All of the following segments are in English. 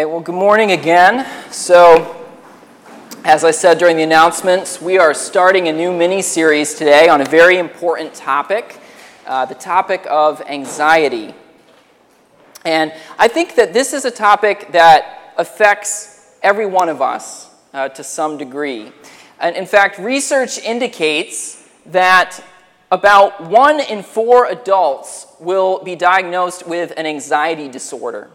right, well, good morning again. So, as I said during the announcements, we are starting a new mini series today on a very important topic uh, the topic of anxiety. And I think that this is a topic that affects every one of us uh, to some degree. And in fact, research indicates that about one in four adults will be diagnosed with an anxiety disorder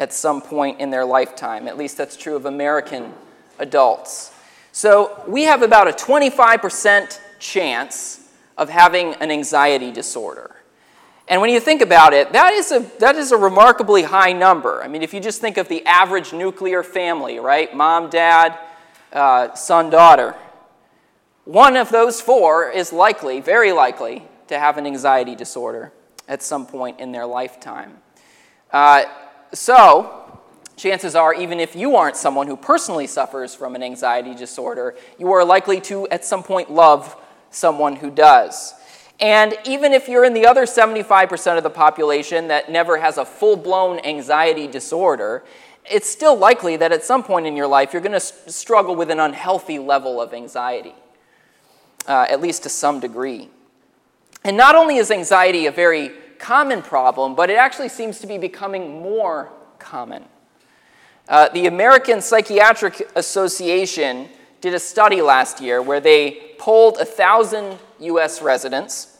at some point in their lifetime. At least that's true of American adults. So we have about a 25% chance of having an anxiety disorder. And when you think about it, that is, a, that is a remarkably high number. I mean, if you just think of the average nuclear family, right? Mom, dad, uh, son, daughter. One of those four is likely, very likely, to have an anxiety disorder at some point in their lifetime. Uh, so, chances are, even if you aren't someone who personally suffers from an anxiety disorder, you are likely to at some point love someone who does. And even if you're in the other 75% of the population that never has a full blown anxiety disorder, it's still likely that at some point in your life you're going to struggle with an unhealthy level of anxiety, uh, at least to some degree. And not only is anxiety a very common problem, but it actually seems to be becoming more common. Uh, the American Psychiatric Association did a study last year where they polled 1,000 US residents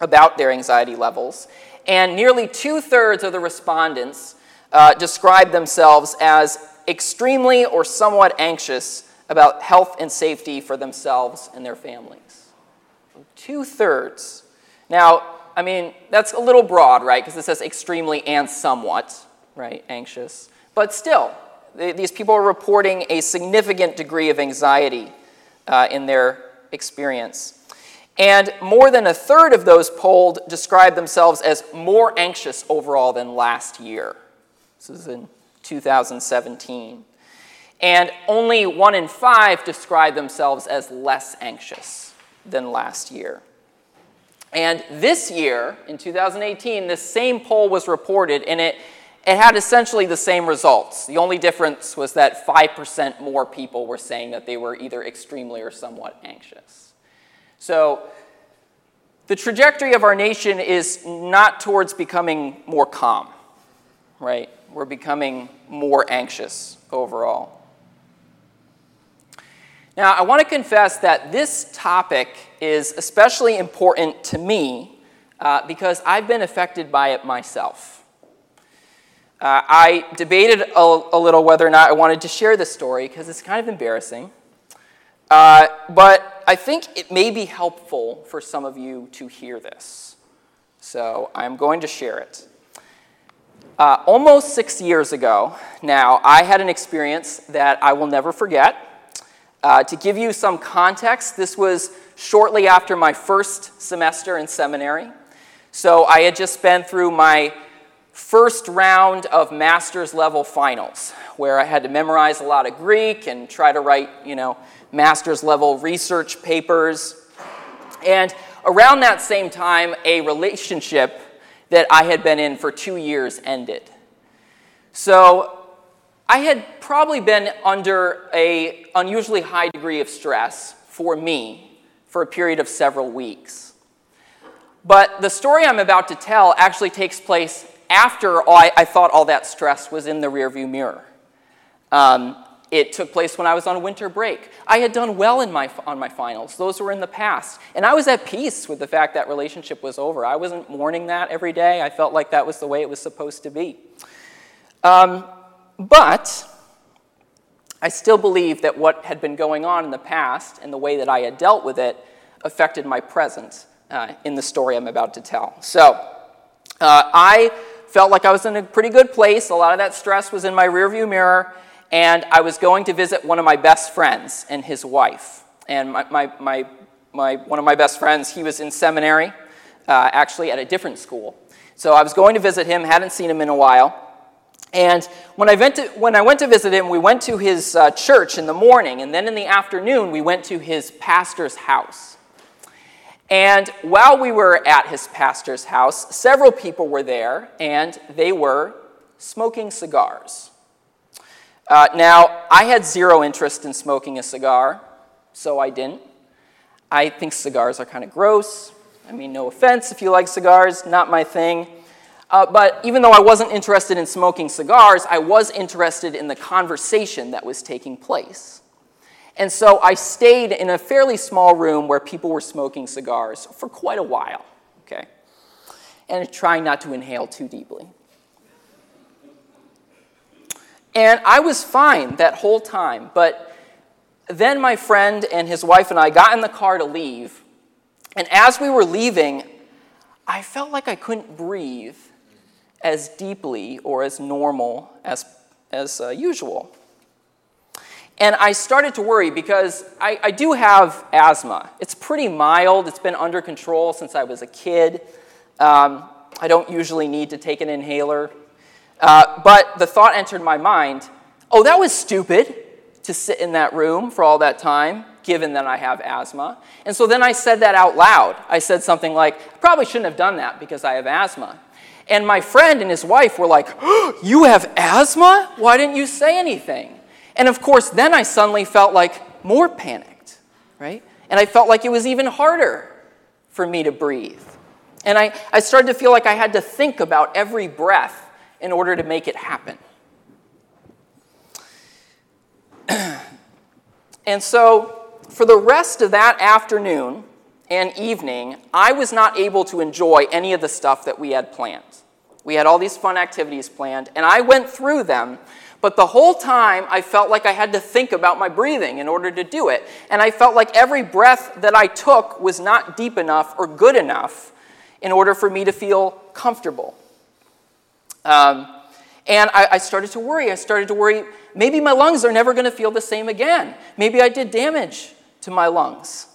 about their anxiety levels, and nearly two thirds of the respondents uh, described themselves as extremely or somewhat anxious about health and safety for themselves and their families. Two thirds. Now, I mean, that's a little broad, right? Because it says extremely and somewhat, right? Anxious. But still, these people are reporting a significant degree of anxiety uh, in their experience. And more than a third of those polled describe themselves as more anxious overall than last year. This is in 2017. And only one in five describe themselves as less anxious than last year. And this year, in 2018, the same poll was reported, and it, it had essentially the same results. The only difference was that 5% more people were saying that they were either extremely or somewhat anxious. So, the trajectory of our nation is not towards becoming more calm, right? We're becoming more anxious overall. Now, I want to confess that this topic is especially important to me uh, because I've been affected by it myself. Uh, I debated a, a, little whether or not I wanted to share this story because it's kind of embarrassing. Uh, but I think it may be helpful for some of you to hear this. So I'm going to share it. Uh, almost six years ago now, I had an experience that I will never forget. Uh, to give you some context, this was shortly after my first semester in seminary. So I had just been through my first round of master's level finals, where I had to memorize a lot of Greek and try to write, you know, master's level research papers. And around that same time, a relationship that I had been in for two years ended. So I had probably been under a unusually high degree of stress for me for a period of several weeks. But the story I'm about to tell actually takes place after I, I thought all that stress was in the rearview mirror. Um, it took place when I was on winter break. I had done well in my, on my finals. Those were in the past. And I was at peace with the fact that relationship was over. I wasn't mourning that every day. I felt like that was the way it was supposed to be. Um, but I still believe that what had been going on in the past and the way that I had dealt with it affected my present uh, in the story I'm about to tell. So uh, I felt like I was in a pretty good place. A lot of that stress was in my rearview mirror, and I was going to visit one of my best friends and his wife. And my, my, my, my one of my best friends, he was in seminary, uh, actually at a different school. So I was going to visit him, hadn't seen him in a while. And when I went to, when I went to visit him, we went to his uh, church in the morning, and then in the afternoon, we went to his pastor's house. And while we were at his pastor's house, several people were there, and they were smoking cigars. Uh, now, I had zero interest in smoking a cigar, so I didn't. I think cigars are kind of gross. I mean, no offense if you like cigars, not my thing. Uh, but even though I wasn't interested in smoking cigars, I was interested in the conversation that was taking place. And so I stayed in a fairly small room where people were smoking cigars for quite a while, okay? And trying not to inhale too deeply. And I was fine that whole time, but then my friend and his wife and I got in the car to leave. And as we were leaving, I felt like I couldn't breathe as deeply or as normal as, as uh, usual. And I started to worry because I, I, do have asthma. It's pretty mild, it's been under control since I was a kid. Um, I don't usually need to take an inhaler. Uh, but the thought entered my mind oh, that was stupid to sit in that room for all that time, given that I have asthma. And so then I said that out loud. I said something like, I probably shouldn't have done that because I have asthma. And my friend and his wife were like, oh, You have asthma? Why didn't you say anything? And of course, then I suddenly felt like more panicked, right? And I felt like it was even harder for me to breathe. And I, I started to feel like I had to think about every breath in order to make it happen. and so, for the rest of that afternoon and evening, I was not able to enjoy any of the stuff that we had planned. We had all these fun activities planned, and I went through them but the whole time, I felt like I had to think about my breathing in order to do it. And I felt like every breath that I took was not deep enough or good enough in order for me to feel comfortable. Um, and I, I started to worry. I started to worry maybe my lungs are never going to feel the same again. Maybe I did damage to my lungs.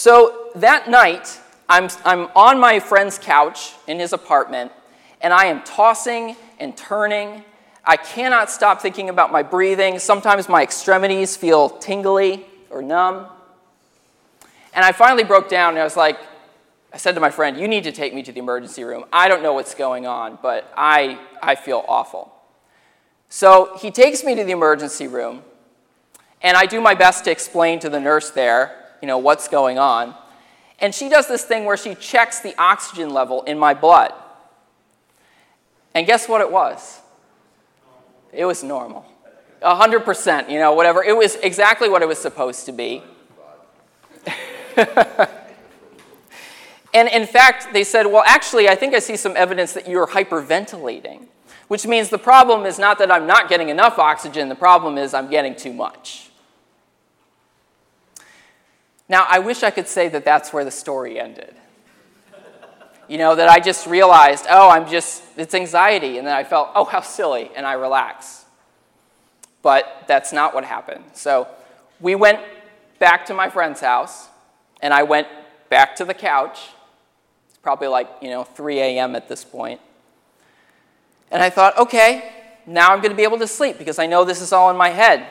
So that night, I'm, I'm on my friend's couch in his apartment, and I am tossing and turning I cannot stop thinking about my breathing. Sometimes my extremities feel tingly or numb. And I finally broke down and I was like, I said to my friend, You need to take me to the emergency room. I don't know what's going on, but I, I feel awful. So he takes me to the emergency room, and I do my best to explain to the nurse there, you know, what's going on. And she does this thing where she checks the oxygen level in my blood. And guess what it was? It was normal. 100%, you know, whatever. It was exactly what it was supposed to be. and in fact, they said, well, actually, I think I see some evidence that you're hyperventilating, which means the problem is not that I'm not getting enough oxygen, the problem is I'm getting too much. Now, I wish I could say that that's where the story ended you know, that I just realized, oh, I'm just, it's anxiety. And then I felt, oh, how silly, and I relax. But that's not what happened. So we went back to my friend's house, and I went back to the couch. It's probably like, you know, 3 a.m. at this point. And I thought, okay, now I'm going to be able to sleep because I know this is all in my head.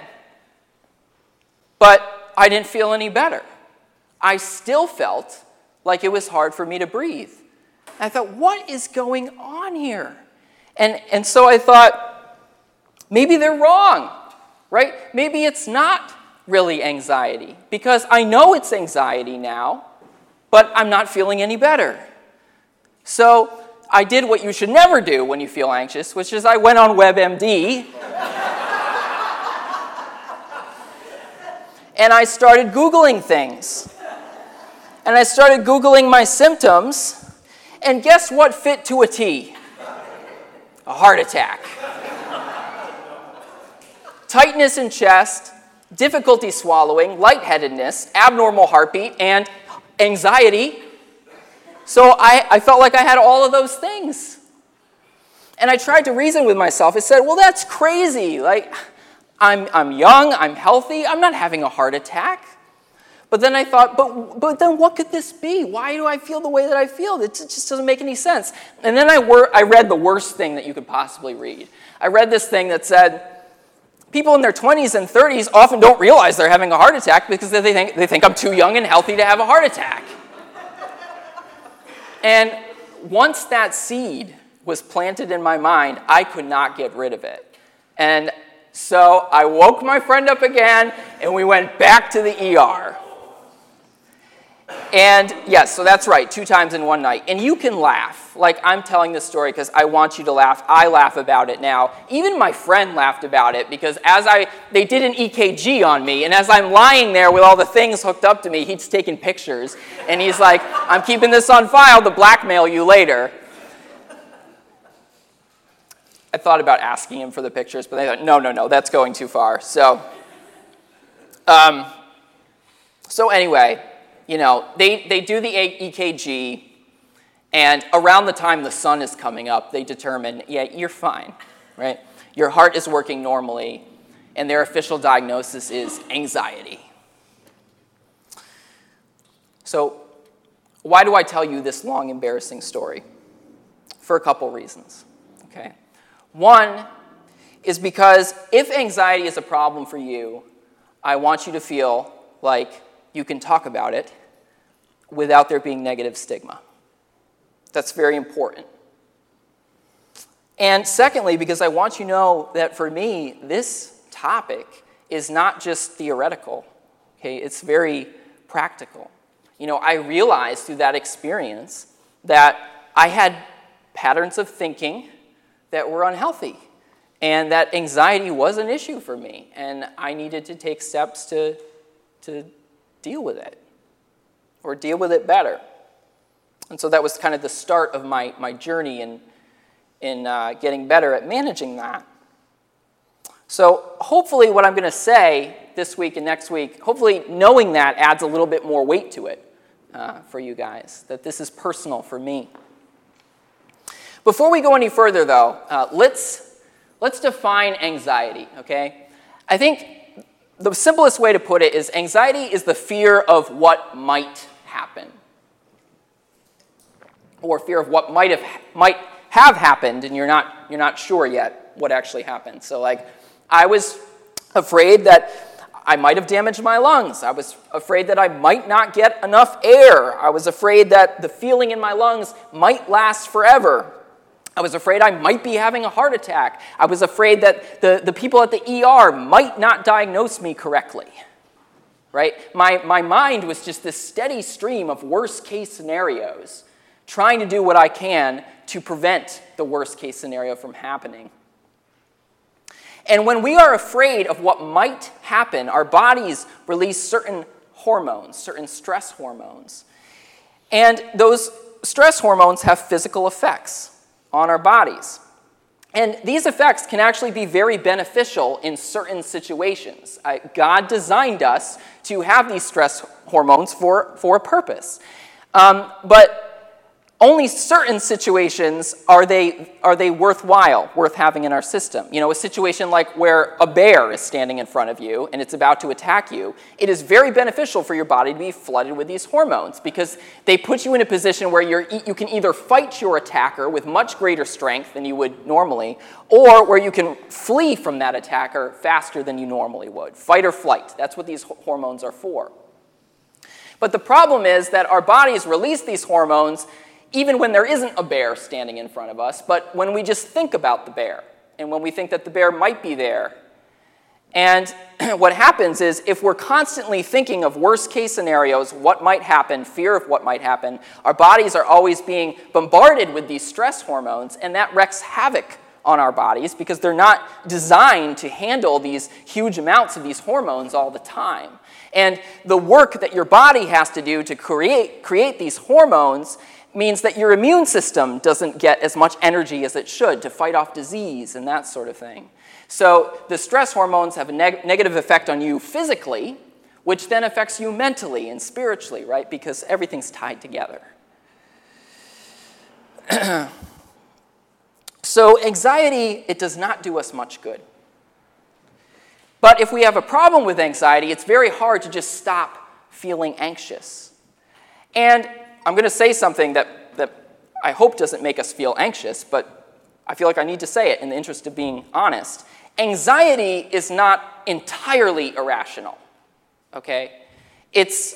But I didn't feel any better. I still felt like it was hard for me to breathe. I thought, what is going on here? And, and so I thought, maybe they're wrong, right? Maybe it's not really anxiety because I know it's anxiety now, but I'm not feeling any better. So I did what you should never do when you feel anxious, which is I went on WebMD. and I started Googling things. And I started Googling my symptoms. And guess what fit to a T? A heart attack. Tightness in chest, difficulty swallowing, lightheadedness, abnormal heartbeat, and anxiety. So I, I felt like I had all of those things. And I tried to reason with myself. I said, well, that's crazy. Like, I'm, I'm young, I'm healthy, I'm not having a heart attack. But then I thought, but, but then what could this be? Why do I feel the way that I feel? It just doesn't make any sense. And then I, wor- I read the worst thing that you could possibly read. I read this thing that said, people in their 20s and 30s often don't realize they're having a heart attack because they think, they think I'm too young and healthy to have a heart attack. and once that seed was planted in my mind, I could not get rid of it. And So I woke my friend up again, and we went back to the ER. And yes, so that's right, two times in one night. And you can laugh. Like, I'm telling this story because I want you to laugh. I laugh about it now. Even my friend laughed about it because as I, they did an EKG on me, and as I'm lying there with all the things hooked up to me, he's taking pictures. And he's like, I'm keeping this on file to blackmail you later. I thought about asking him for the pictures, but they thought, no, no, no, that's going too far. So, um, so anyway, you know, they, they do the EKG, and around the time the sun is coming up, they determine, yeah, you're fine, right? Your heart is working normally, and their official diagnosis is anxiety. So, why do I tell you this long, embarrassing story? For a couple reasons, okay? One is because if anxiety is a problem for you, I want you to feel like you can talk about it without there being negative stigma. That's very important. And secondly, because I want you to know that for me, this topic is not just theoretical, okay? It's very practical. You know, I realized through that experience that I had patterns of thinking that were unhealthy and that anxiety was an issue for me and I needed to take steps to, to deal with it or deal with it better. And so that was kind of the start of my, my journey in, in uh, getting better at managing that. So, hopefully, what I'm going to say this week and next week, hopefully, knowing that adds a little bit more weight to it uh, for you guys, that this is personal for me. Before we go any further, though, uh, let's, let's define anxiety, okay? I think the simplest way to put it is anxiety is the fear of what might happen, or fear of what might have, might have happened, and you're not, you're not sure yet what actually happened. So, like, I was afraid that I might have damaged my lungs. I was afraid that I might not get enough air. I was afraid that the feeling in my lungs might last forever. I was afraid I might be having a heart attack. I was afraid that the, the people at the ER might not diagnose me correctly. Right? My, my mind was just this steady stream of worst case scenarios, trying to do what I can to prevent the worst case scenario from happening. And when we are afraid of what might happen, our bodies release certain hormones, certain stress hormones. And those stress hormones have physical effects on our bodies. And these effects can actually be very beneficial in certain situations. God designed us to have these stress hormones for, for a purpose. Um, but only certain situations are they, are they worthwhile, worth having in our system. You know, a situation like where a bear is standing in front of you and it's about to attack you, it is very beneficial for your body to be flooded with these hormones because they put you in a position where you're, you can either fight your attacker with much greater strength than you would normally, or where you can flee from that attacker faster than you normally would. Fight or flight, that's what these hormones are for. But the problem is that our bodies release these hormones even when there isn't a bear standing in front of us, but when we just think about the bear and when we think that the bear might be there. And what happens is if we're constantly thinking of worst case scenarios, what might happen, fear of what might happen, our bodies are always being bombarded with these stress hormones, and that wreaks havoc on our bodies because they're not designed to handle these huge amounts of these hormones all the time. And the work that your body has to do to create, create these hormones means that your immune system doesn't get as much energy as it should to fight off disease and that sort of thing. So the stress hormones have a neg- negative effect on you physically, which then affects you mentally and spiritually, right? Because everything's tied together. so anxiety, it does not do us much good. But if we have a problem with anxiety, it's very hard to just stop feeling anxious. And I'm going to say something that, that I hope doesn't make us feel anxious, but I feel like I need to say it in the interest of being honest. Anxiety is not entirely irrational, okay? It's,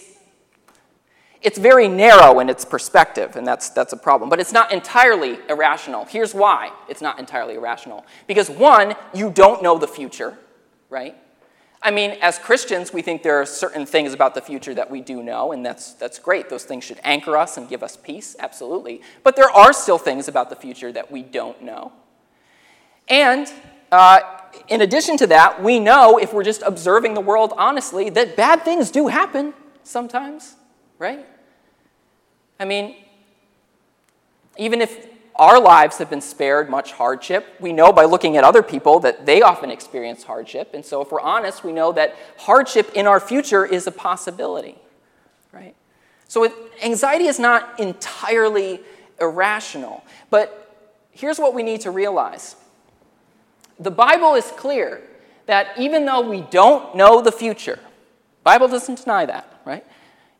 it's very narrow in its perspective, and that's, that's a problem. But it's not entirely irrational. Here's why it's not entirely irrational. Because, one, you don't know the future, right? I mean, as Christians, we think there are certain things about the future that we do know, and that's, that's great. Those things should anchor us and give us peace, absolutely. But there are still things about the future that we don't know. And uh, in addition to that, we know, if we're just observing the world honestly, that bad things do happen sometimes, right? I mean, even if our lives have been spared much hardship. We know by looking at other people that they often experience hardship. And so, if we're honest, we know that hardship in our future is a possibility, right? So, it, anxiety is not entirely irrational. But here's what we need to realize the Bible is clear that even though we don't know the future, Bible doesn't deny that, right?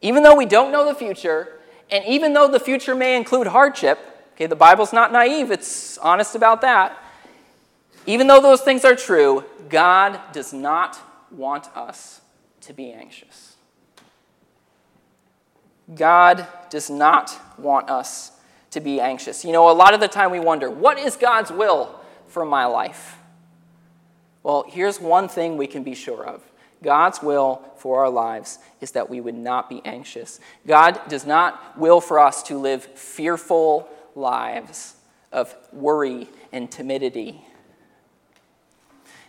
Even though we don't know the future, and even though the future may include hardship, Okay, the Bible's not naive, it's honest about that. Even though those things are true, God does not want us to be anxious. God does not want us to be anxious. You know, a lot of the time we wonder, what is God's will for my life? Well, here's one thing we can be sure of God's will for our lives is that we would not be anxious. God does not will for us to live fearful, lives of worry and timidity.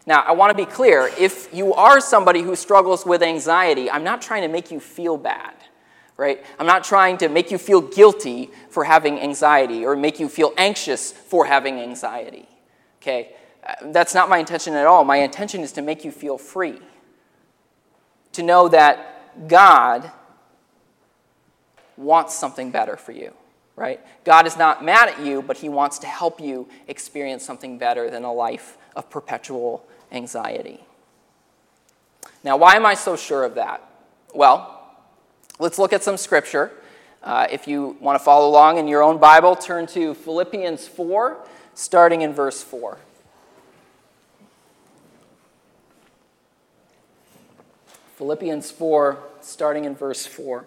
Now, I want to be clear if you are somebody who struggles with anxiety, I'm not trying to make you feel bad, right? I'm not trying to make you feel guilty for having anxiety or make you feel anxious for having anxiety, okay? Uh, that's not my intention at all. My intention is to make you feel free, to know that God wants something better for you right? God is not mad at you, but He wants to help you experience something better than a life of perpetual anxiety. Now, why am I so sure of that? Well, let's look at some scripture. Uh, if you want to follow along in your own Bible, turn to Philippians 4, starting in verse 4. Philippians 4, starting in verse 4.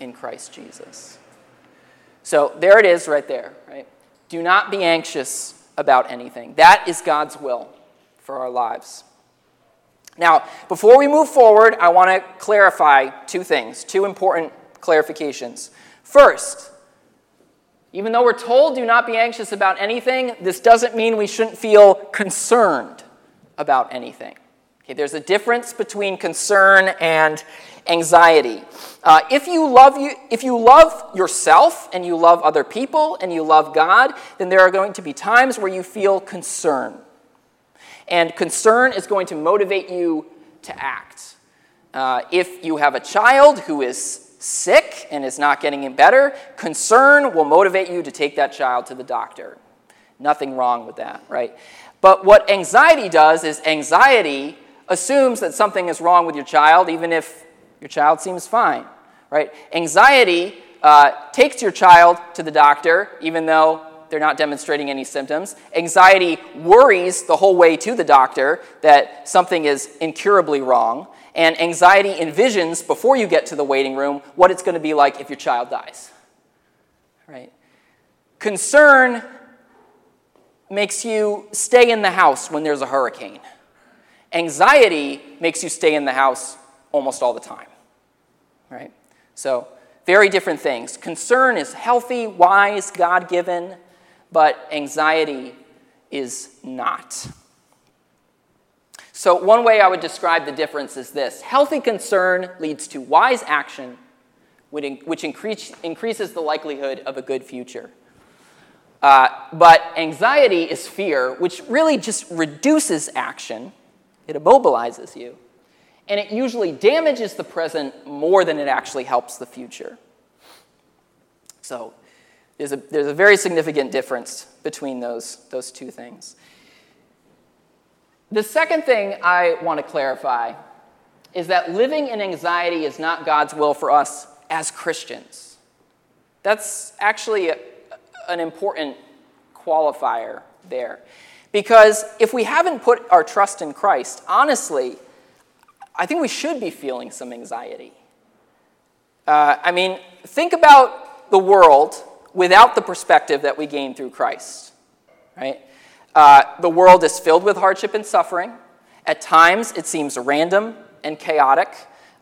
in Christ Jesus. So there it is right there, right? Do not be anxious about anything. That is God's will for our lives. Now, before we move forward, I want to clarify two things, two important clarifications. First, even though we're told do not be anxious about anything, this doesn't mean we shouldn't feel concerned about anything. Okay, there's a difference between concern and anxiety. Uh, if, you love you, if you love yourself and you love other people and you love God, then there are going to be times where you feel concern. And concern is going to motivate you to act. Uh, if you have a child who is sick and is not getting any better, concern will motivate you to take that child to the doctor. Nothing wrong with that, right? But what anxiety does is anxiety assumes that something is wrong with your child, even if your child seems fine, right? Anxiety uh, takes your child to the doctor, even though they're not demonstrating any symptoms. Anxiety worries the whole way to the doctor that something is incurably wrong. And anxiety envisions, before you get to the waiting room, what it's going to be like if your child dies. Right? Concern makes you stay in the house when there's a hurricane. Anxiety makes you stay in the house almost all the time right? So, very different things. Concern is healthy, wise, God given, but anxiety is not. So, one way I would describe the difference is this healthy concern leads to wise action, which increase, increases the likelihood of a good future. Uh, but anxiety is fear, which really just reduces action, it immobilizes you and it usually damages the present more than it actually helps the future. So there's a, there's a very significant difference between those, those two things. The second thing I want to clarify is that living in anxiety is not God's will for us as Christians. That's actually a, an important qualifier there. Because if we haven't put our trust in Christ, honestly, I think we should be feeling some anxiety. Uh, I mean, think about the world without the perspective that we gain through Christ, right? Uh, the world is filled with hardship and suffering. At times, it seems random and chaotic.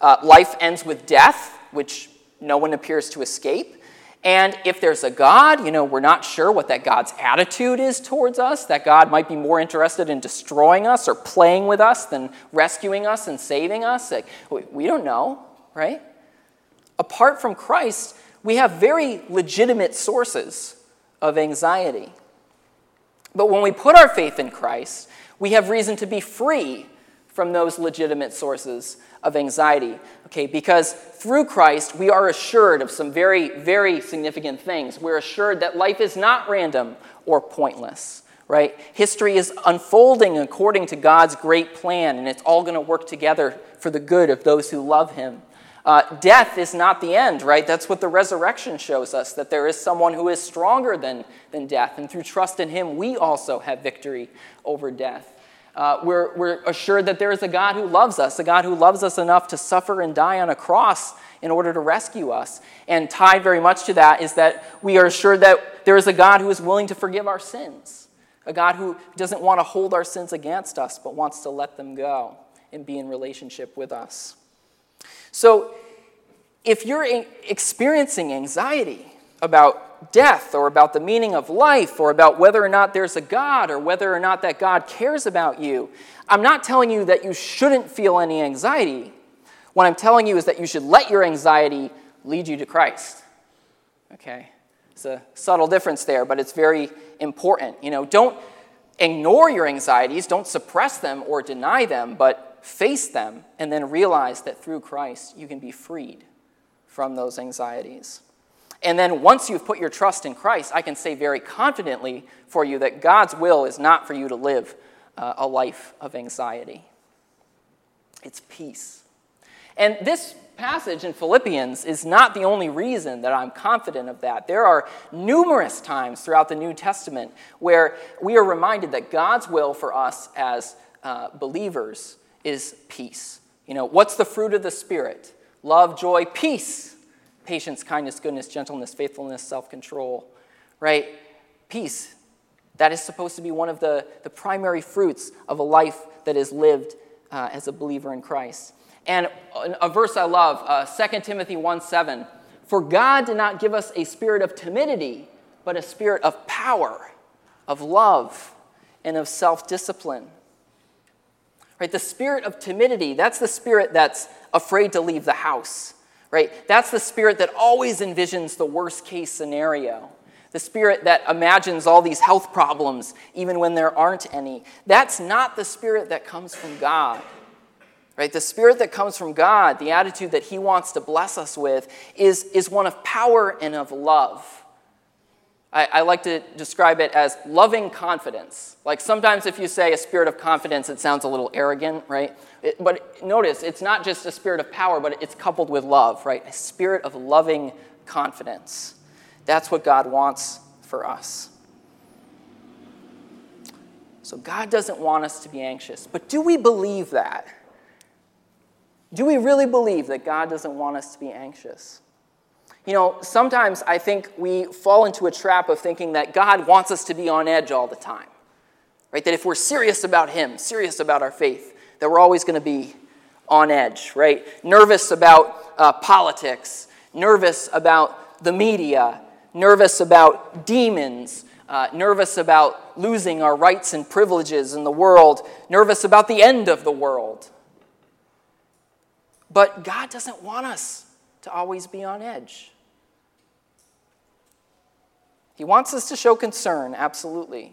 Uh, life ends with death, which no one appears to escape. And if there's a God, you know, we're not sure what that God's attitude is towards us. That God might be more interested in destroying us or playing with us than rescuing us and saving us. Like, we don't know, right? Apart from Christ, we have very legitimate sources of anxiety. But when we put our faith in Christ, we have reason to be free from those legitimate sources of anxiety. Okay, because through Christ, we are assured of some very, very significant things. We're assured that life is not random or pointless, right? History is unfolding according to God's great plan, and it's all going to work together for the good of those who love Him. Uh, death is not the end, right? That's what the resurrection shows us, that there is someone who is stronger than, than death. And through trust in him, we also have victory over death. Uh, we're, we're assured that there is a God who loves us, a God who loves us enough to suffer and die on a cross in order to rescue us. And tied very much to that is that we are assured that there is a God who is willing to forgive our sins, a God who doesn't want to hold our sins against us, but wants to let them go and be in relationship with us. So, if you're experiencing anxiety about death or about the meaning of life or about whether or not there's a God or whether or not that God cares about you. I'm not telling you that you shouldn't feel any anxiety. What I'm telling you is that you should let your anxiety lead you to Christ. Okay? It's a subtle difference there, but it's very important. You know, don't ignore your anxieties, don't suppress them or deny them, but face them and then realize that through Christ you can be freed from those anxieties. And then once you've put your trust in Christ, I can say very confidently for you that God's will is not for you to live uh, a life of anxiety, it's peace. And this passage in Philippians is not the only reason that I'm confident of that. There are numerous times throughout the New Testament where we are reminded that God's will for us as uh, believers is peace. You know, what's the fruit of the Spirit? Love, joy, peace patience, kindness, goodness, gentleness, faithfulness, self control, right? Peace. That is supposed to be one of the, the primary fruits of a life that is lived uh, as a believer in Christ. And a verse I love, uh, 2 Timothy 1 7. For God did not give us a spirit of timidity, but a spirit of power, of love, and of self discipline. Right? The spirit of timidity, that's the spirit that's afraid to leave the house right? That's the spirit that always envisions the worst case scenario. The spirit that imagines all these health problems even when there aren't any. That's not the spirit that comes from God. Right? The spirit that comes from God, the attitude that He wants to bless us with, is, is one of power and of love. I, I, like to describe it as loving confidence. Like sometimes if you say a spirit of confidence, it sounds a little arrogant, right? It, but notice, it's not just a spirit of power, but it's coupled with love, right? A spirit of loving confidence. That's what God wants for us. So God doesn't want us to be anxious. But do we believe that? Do we really believe that God doesn't want us to be anxious? You know, sometimes I think we fall into a trap of thinking that God wants us to be on edge all the time. Right? That if we're serious about Him, serious about our faith, that we're always going to be on edge, right? Nervous about uh, politics, nervous about the media, nervous about demons, uh, nervous about losing our rights and privileges in the world, nervous about the end of the world. But God doesn't want us to always be on edge. He wants us to show concern, absolutely.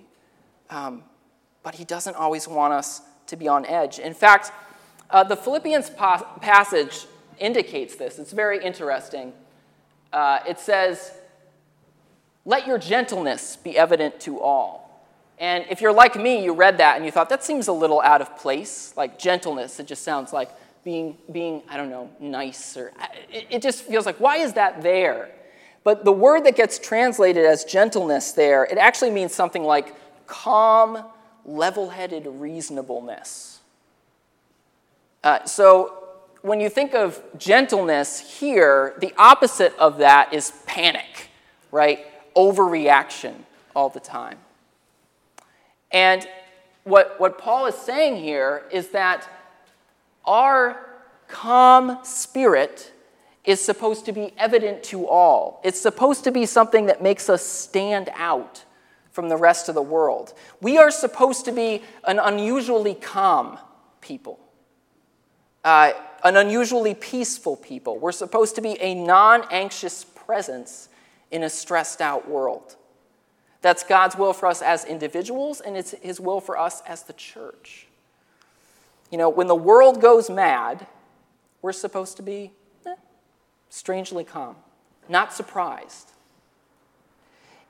Um, but He doesn't always want us to be on edge. In fact, uh, the Philippians pa- passage indicates this. It's very interesting. Uh, it says, Let your gentleness be evident to all. And if you're like me, you read that and you thought, that seems a little out of place, like gentleness. It just sounds like being, being I don't know, nice. Or, it, it just feels like, why is that there? But the word that gets translated as gentleness there, it actually means something like calm, level headed reasonableness. Uh, so when you think of gentleness here, the opposite of that is panic, right? Overreaction all the time. And what, what Paul is saying here is that our calm spirit is supposed to be evident to all. It's supposed to be something that makes us stand out from the rest of the world. We are supposed to be an unusually calm people, uh, an unusually peaceful people. We're supposed to be a non anxious presence in a stressed out world. That's God's will for us as individuals, and it's His will for us as the church. You know, when the world goes mad, we're supposed to be eh, strangely calm, not surprised.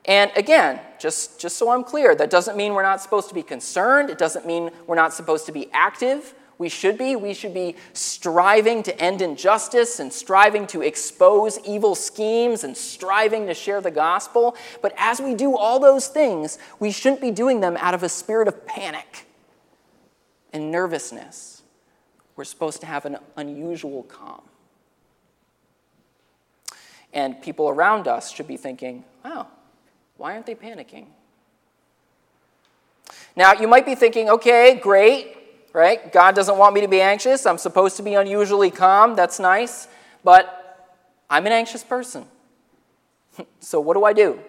And again, just, just so I'm clear, that doesn't mean we're not supposed to be concerned. It doesn't mean we're not supposed to be active. We should be. We should be striving to end injustice and striving to expose evil schemes and striving to share the gospel. But as we do all those things, we shouldn't be doing them out of a spirit of panic and nervousness. We're supposed to have an unusual calm. And people around us should be thinking, oh, why aren't they panicking? Now, you might be thinking, okay, great right? God doesn't want me to be anxious. I'm supposed to be unusually calm. That's nice. But I'm an anxious person. so, what do I do?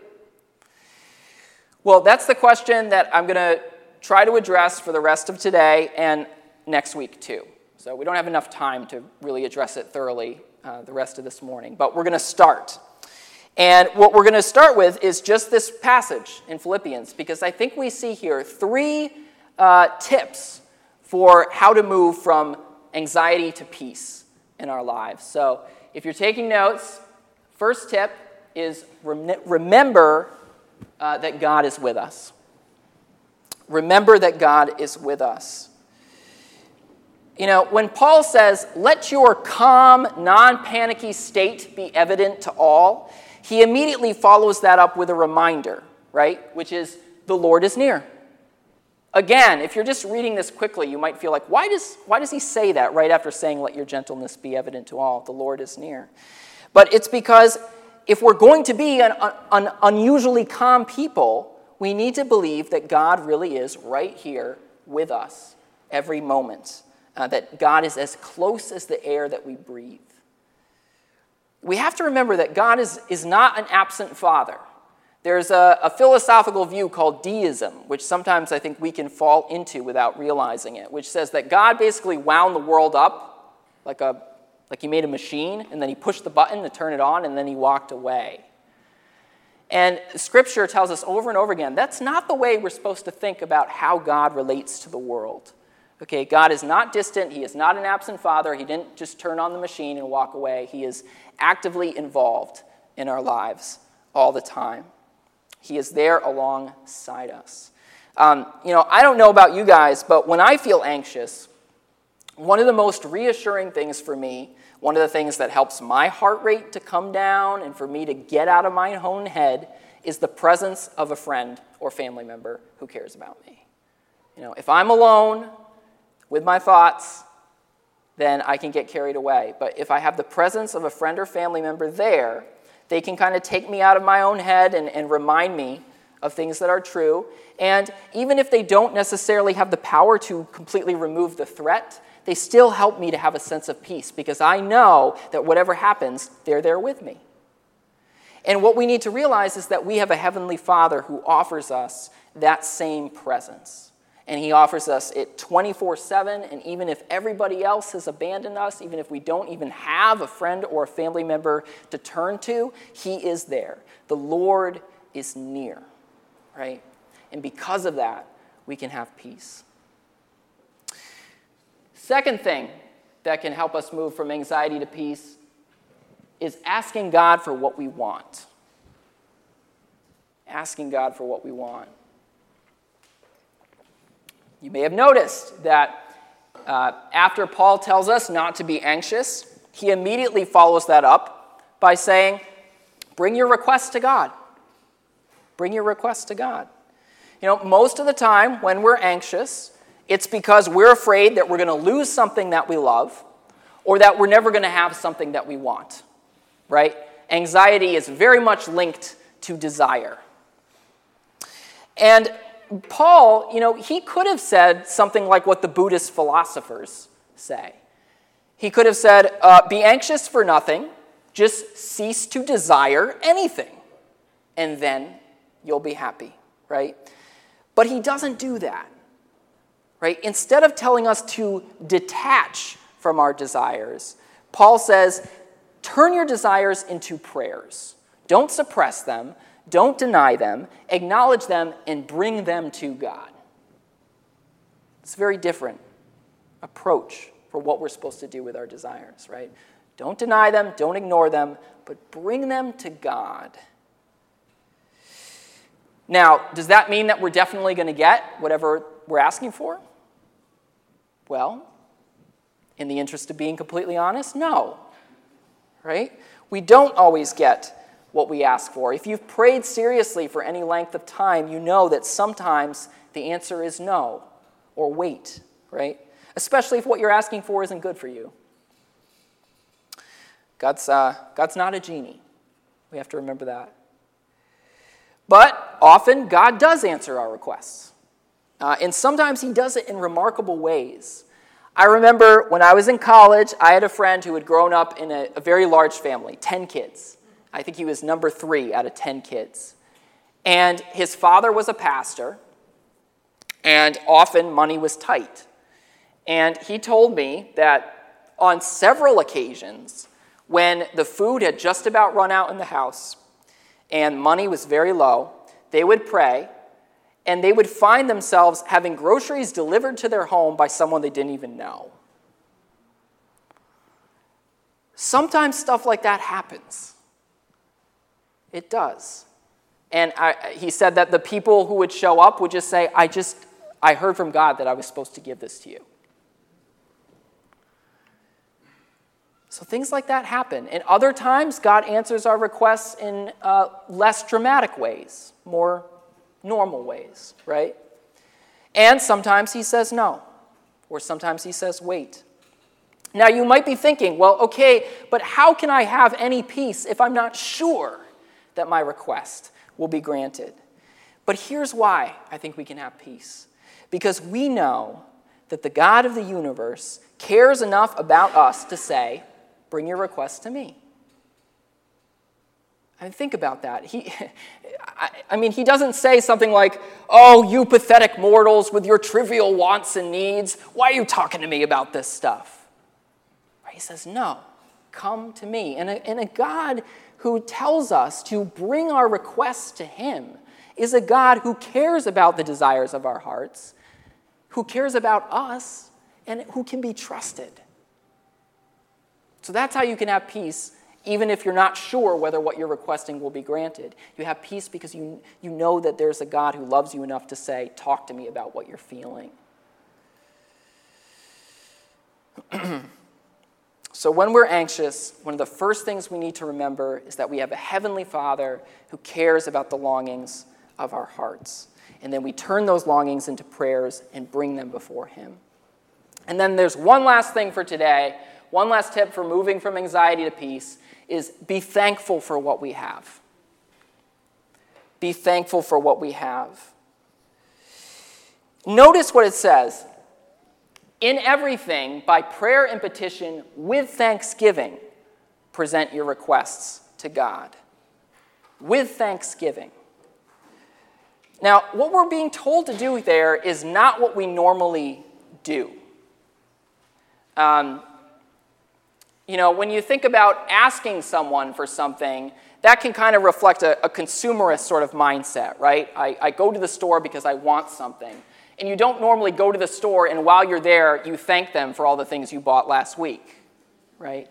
Well, that's the question that I'm going to try to address for the rest of today and next week, too. So, we don't have enough time to really address it thoroughly uh, the rest of this morning, but we're going to start. And what we're going to start with is just this passage in Philippians, because I think we see here three uh, tips for how to move from anxiety to peace in our lives. So, if you're taking notes, first tip is rem- remember uh, that God is with us. Remember that God is with us. You know, when Paul says, let your calm, non panicky state be evident to all, he immediately follows that up with a reminder, right? Which is, the Lord is near. Again, if you're just reading this quickly, you might feel like, why does, why does he say that right after saying, Let your gentleness be evident to all? The Lord is near. But it's because if we're going to be an, an unusually calm people, we need to believe that God really is right here with us every moment, uh, that God is as close as the air that we breathe. We have to remember that God is, is not an absent father. There's a, a, philosophical view called deism, which sometimes I think we can fall into without realizing it, which says that God basically wound the world up like, a, like he made a machine, and then he pushed the button to turn it on, and then he walked away. And scripture tells us over and over again that's not the way we're supposed to think about how God relates to the world. Okay, God is not distant. He is not an absent father. He didn't just turn on the machine and walk away. He is actively involved in our lives all the time. He is there alongside us. Um, you know, I don't know about you guys, but when I feel anxious, one of the most reassuring things for me, one of the things that helps my heart rate to come down and for me to get out of my own head, is the presence of a friend or family member who cares about me. You know, if I'm alone with my thoughts, then I can get carried away. But if I have the presence of a friend or family member there, they can kind of take me out of my own head and, and remind me of things that are true. And even if they don't necessarily have the power to completely remove the threat, they still help me to have a sense of peace because I know that whatever happens, they're there with me. And what we need to realize is that we have a Heavenly Father who offers us that same presence and He offers us it 24 7. And even if everybody else has abandoned us, even if we don't even have a friend or a family member to turn to, He is there. The Lord is near, right? And because of that, we can have peace. Second thing that can help us move from anxiety to peace is asking God for what we want. Asking God for what we want. You may have noticed that uh, after Paul tells us not to be anxious, he immediately follows that up by saying, Bring your requests to God. Bring your requests to God. You know, most of the time when we're anxious, it's because we're afraid that we're going to lose something that we love or that we're never going to have something that we want, right? Anxiety is very much linked to desire. And Paul, you know, he could have said something like what the Buddhist philosophers say. He could have said, uh, Be anxious for nothing, just cease to desire anything, and then you'll be happy, right? But he doesn't do that, right? Instead of telling us to detach from our desires, Paul says, Turn your desires into prayers. Don't suppress them, don't deny them, acknowledge them, and bring them to God. It's a very different approach for what we're supposed to do with our desires, right? Don't deny them, don't ignore them, but bring them to God. Now, does that mean that we're definitely going to get whatever we're asking for? Well, in the interest of being completely honest, no. Right? We don't always get what we ask for. If you've prayed seriously for any length of time, you know that sometimes the answer is no or wait, right? Especially if what you're asking for isn't good for you. God's, uh, God's not a genie. We have to remember that. But often, God does answer our requests. Uh, and sometimes He does it in remarkable ways. I remember when I was in college, I had a friend who had grown up in a, a very large family 10 kids. I think he was number three out of 10 kids. And his father was a pastor, and often money was tight. And he told me that on several occasions, when the food had just about run out in the house and money was very low, they would pray and they would find themselves having groceries delivered to their home by someone they didn't even know. Sometimes stuff like that happens. It does. And I, he said that the people who would show up would just say, I just, I heard from God that I was supposed to give this to you. So things like that happen. And other times, God answers our requests in uh, less dramatic ways, more normal ways, right? And sometimes He says no, or sometimes He says wait. Now, you might be thinking, well, okay, but how can I have any peace if I'm not sure that my request will be granted? But here's why I think we can have peace because we know that the God of the universe cares enough about us to say, Bring your request to me. I mean, think about that. He, I, I mean, he doesn't say something like, Oh, you pathetic mortals with your trivial wants and needs, why are you talking to me about this stuff? He says, No, come to me. And a, and a God who tells us to bring our requests to him is a God who cares about the desires of our hearts, who cares about us, and who can be trusted. So that's how you can have peace, even if you're not sure whether what you're requesting will be granted. You have peace because you, you know that there's a God who loves you enough to say, Talk to me about what you're feeling. so, when we're anxious, one of the first things we need to remember is that we have a heavenly Father who cares about the longings of our hearts. And then we turn those longings into prayers and bring them before Him. And then there's one last thing for today one last tip for moving from anxiety to peace is be thankful for what we have. Be thankful for what we have. Notice what it says In everything, by prayer and petition, with thanksgiving, present your requests to God. With thanksgiving. Now, what we're being told to do there is not what we normally do. Um, you know, when you think about asking someone for something, that can kind of reflect a, a consumerist sort of mindset, right? I, I go to the store because I want something. And you don't normally go to the store and while you're there, you thank them for all the things you bought last week, right?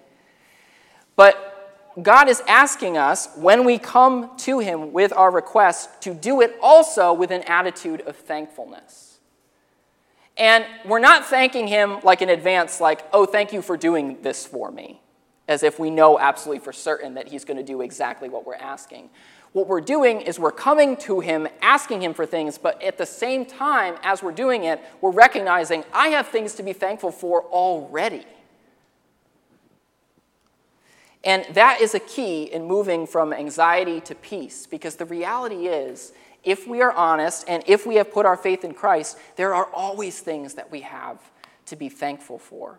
But God is asking us, when we come to Him with our requests, to do it also with an attitude of thankfulness. And we're not thanking him like in advance, like, oh, thank you for doing this for me, as if we know absolutely for certain that he's going to do exactly what we're asking. What we're doing is we're coming to him, asking him for things, but at the same time, as we're doing it, we're recognizing I have things to be thankful for already. And that is a key in moving from anxiety to peace, because the reality is if we are honest and if we have put our faith in Christ, there are always things that we have to be thankful for.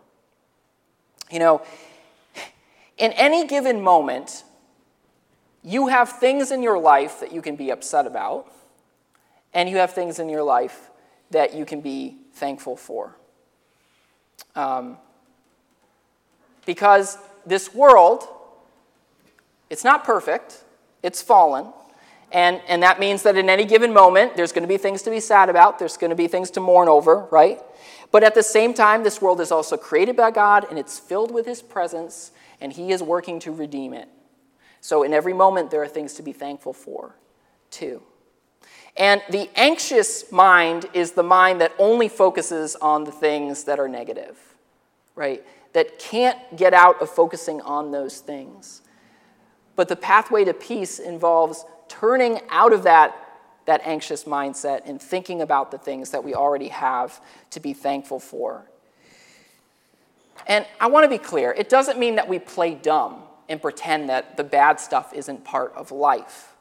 You know, in any given moment, you have things in your life that you can be upset about, and you have things in your life that you can be thankful for. Um, because this world, it's not perfect, it's fallen, and, and that means that in any given moment, there's going to be things to be sad about, there's going to be things to mourn over, right? But at the same time, this world is also created by God and it's filled with His presence, and He is working to redeem it. So in every moment, there are things to be thankful for, too. And the anxious mind is the mind that only focuses on the things that are negative, right? That can't get out of focusing on those things. But the pathway to peace involves turning out of that, that anxious mindset and thinking about the things that we already have to be thankful for. And I want to be clear it doesn't mean that we play dumb and pretend that the bad stuff isn't part of life.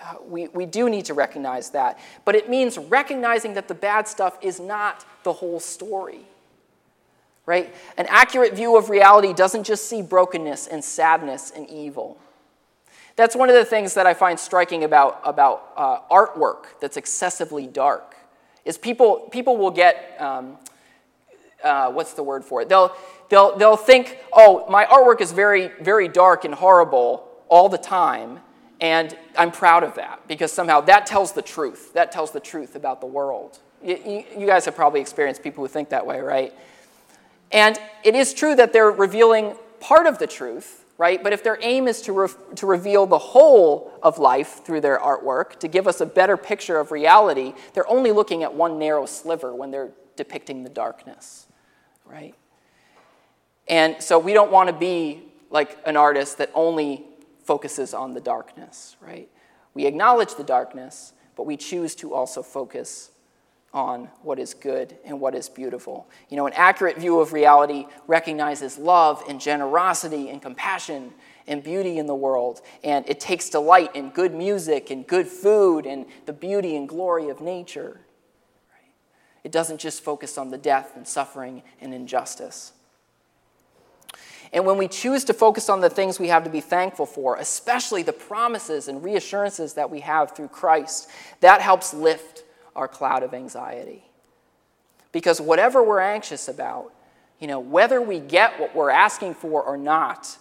Uh, we, we do need to recognize that. But it means recognizing that the bad stuff is not the whole story. Right? An accurate view of reality doesn't just see brokenness and sadness and evil. That's one of the things that I find striking about, about uh, artwork that's excessively dark, is people, people will get, um, uh, what's the word for it? They'll, they'll, they'll think, oh, my artwork is very, very dark and horrible all the time, and I'm proud of that because somehow that tells the truth. That tells the truth about the world. You, you, you guys have probably experienced people who think that way, right? And it is true that they're revealing part of the truth, right? But if their aim is to, re- to reveal the whole of life through their artwork, to give us a better picture of reality, they're only looking at one narrow sliver when they're depicting the darkness, right? And so we don't want to be like an artist that only focuses on the darkness, right? We acknowledge the darkness, but we choose to also focus on what is good and what is beautiful. You know, an accurate view of reality recognizes love and generosity and compassion and beauty in the world, and it takes delight in good music and good food and the beauty and glory of nature. It doesn't just focus on the death and suffering and injustice. And when we choose to focus on the things we have to be thankful for, especially the promises and reassurances that we have through Christ, that helps lift our cloud of anxiety. Because whatever we're anxious about, you know, whether we get what we're asking for or not,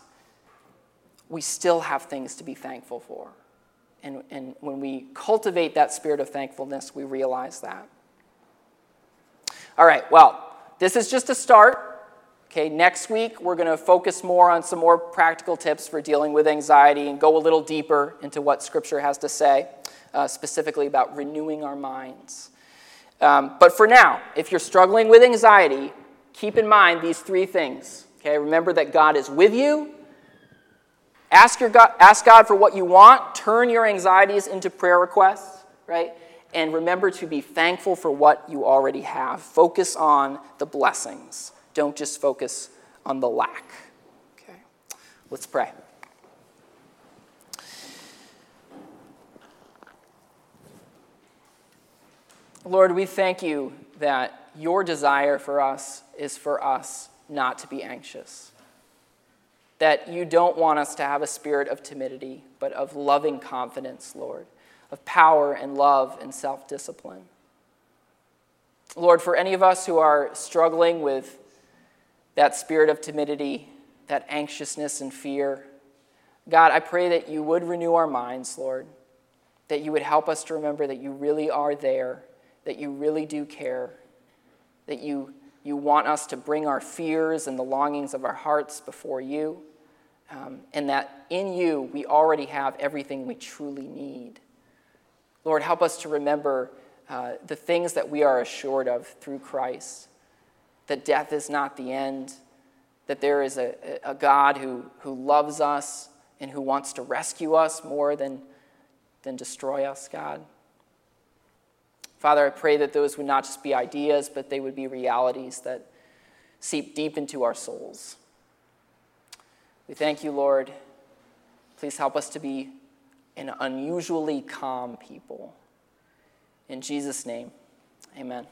we still have things to be thankful for. And, and when we cultivate that spirit of thankfulness, we realize that. All right, well, this is just a start. Okay, next week we're going to focus more on some more practical tips for dealing with anxiety and go a little deeper into what Scripture has to say uh, specifically about renewing our minds. Um, but for now, if you're struggling with anxiety, keep in mind these three things. Okay, remember that God is with you. Ask, your God, ask God for what you want. Turn your anxieties into prayer requests, right? And remember to be thankful for what you already have. Focus on the blessings. Don't just focus on the lack. Okay, let's pray. Lord, we thank you that your desire for us is for us not to be anxious. That you don't want us to have a spirit of timidity, but of loving confidence, Lord, of power and love and self discipline. Lord, for any of us who are struggling with that spirit of timidity, that anxiousness and fear, God, I pray that you would renew our minds, Lord, that you would help us to remember that you really are there that you really do care, that you, you want us to bring our fears and the longings of our hearts before you, um, and that in you we already have everything we truly need. Lord, help us to remember uh, the things that we are assured of through Christ that death is not the end, that there is a, a God who, who loves us and who wants to rescue us more than, than destroy us, God. Father, I pray that those would not just be ideas, but they would be realities that seep deep into our souls. We thank you, Lord. Please help us to be an unusually calm people. In Jesus' name, amen.